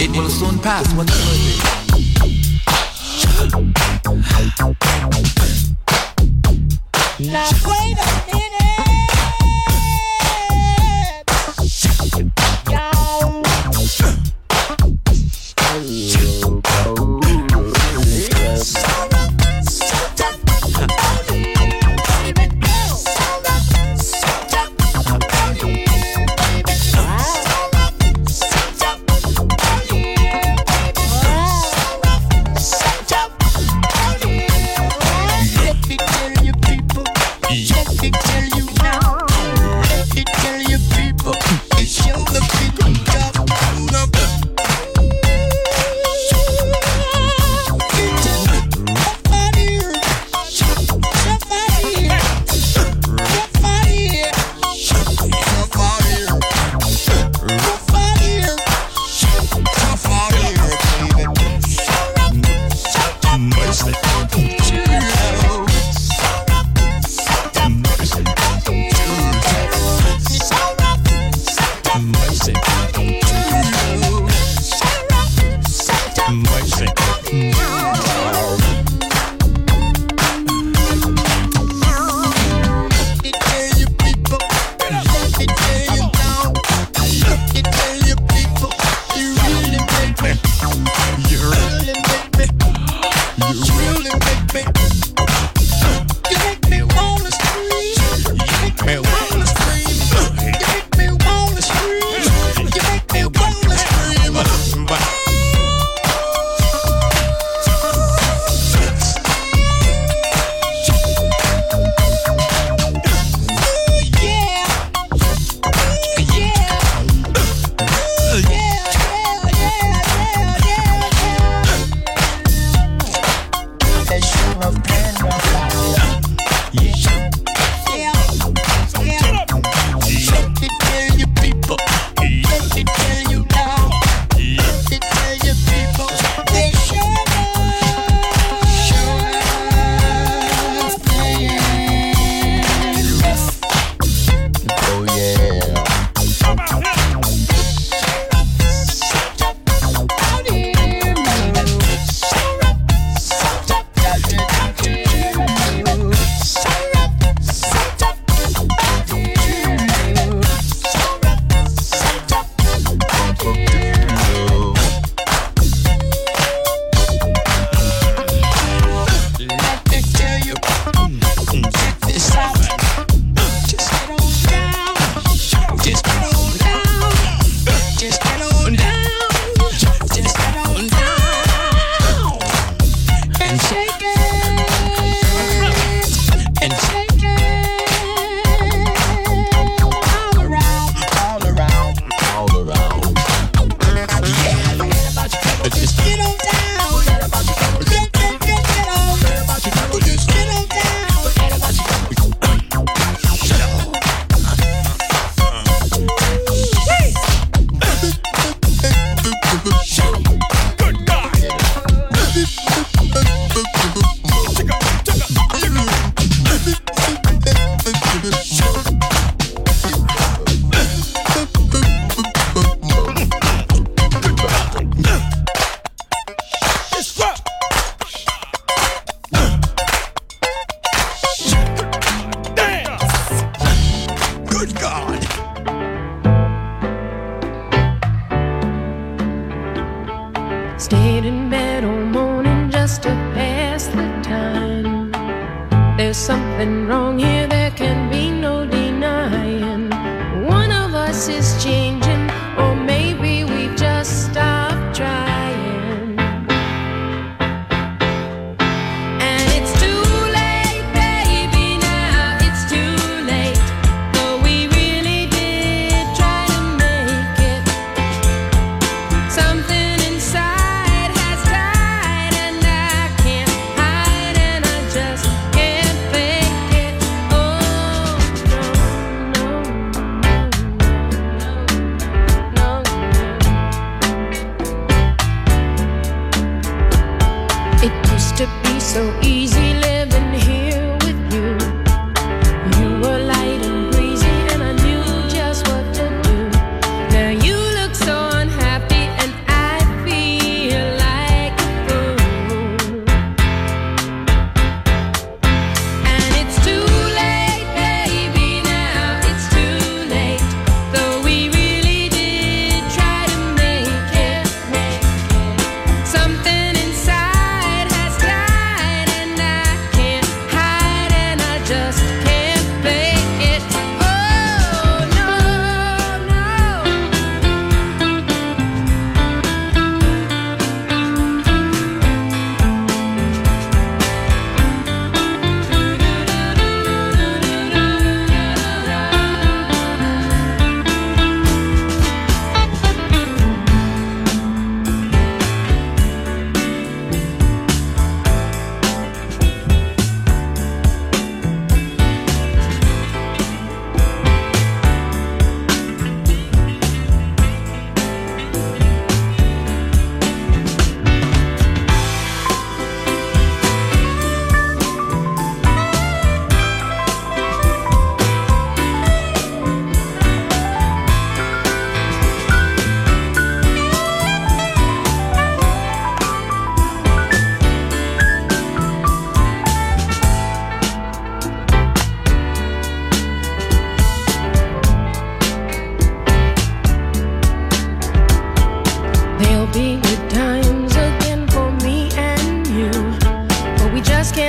It will soon pass, whatever it is.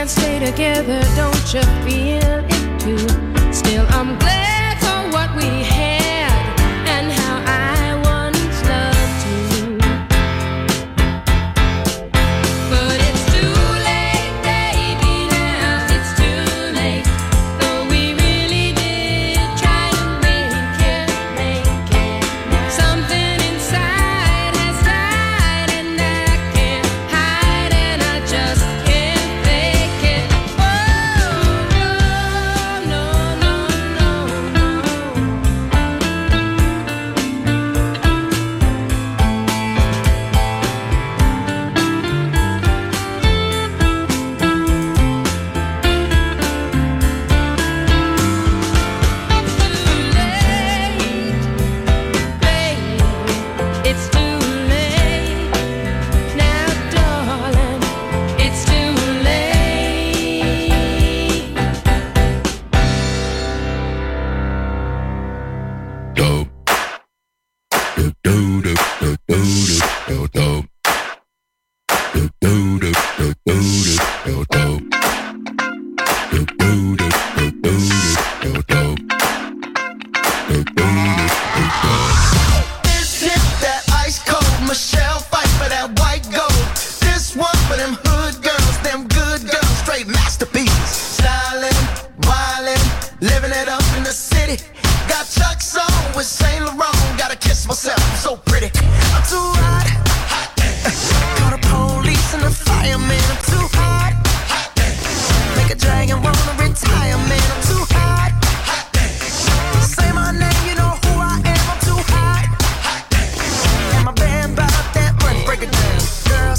can't stay together, don't you feel it too? Still, I'm glad.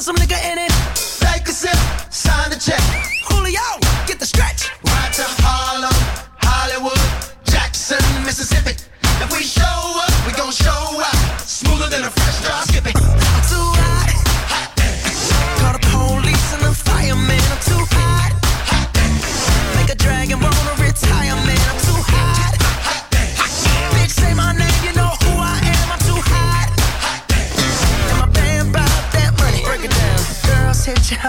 put some nigga in it. Take a sip, sign the check. Julio, get the stretch. Right to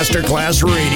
Masterclass Radio.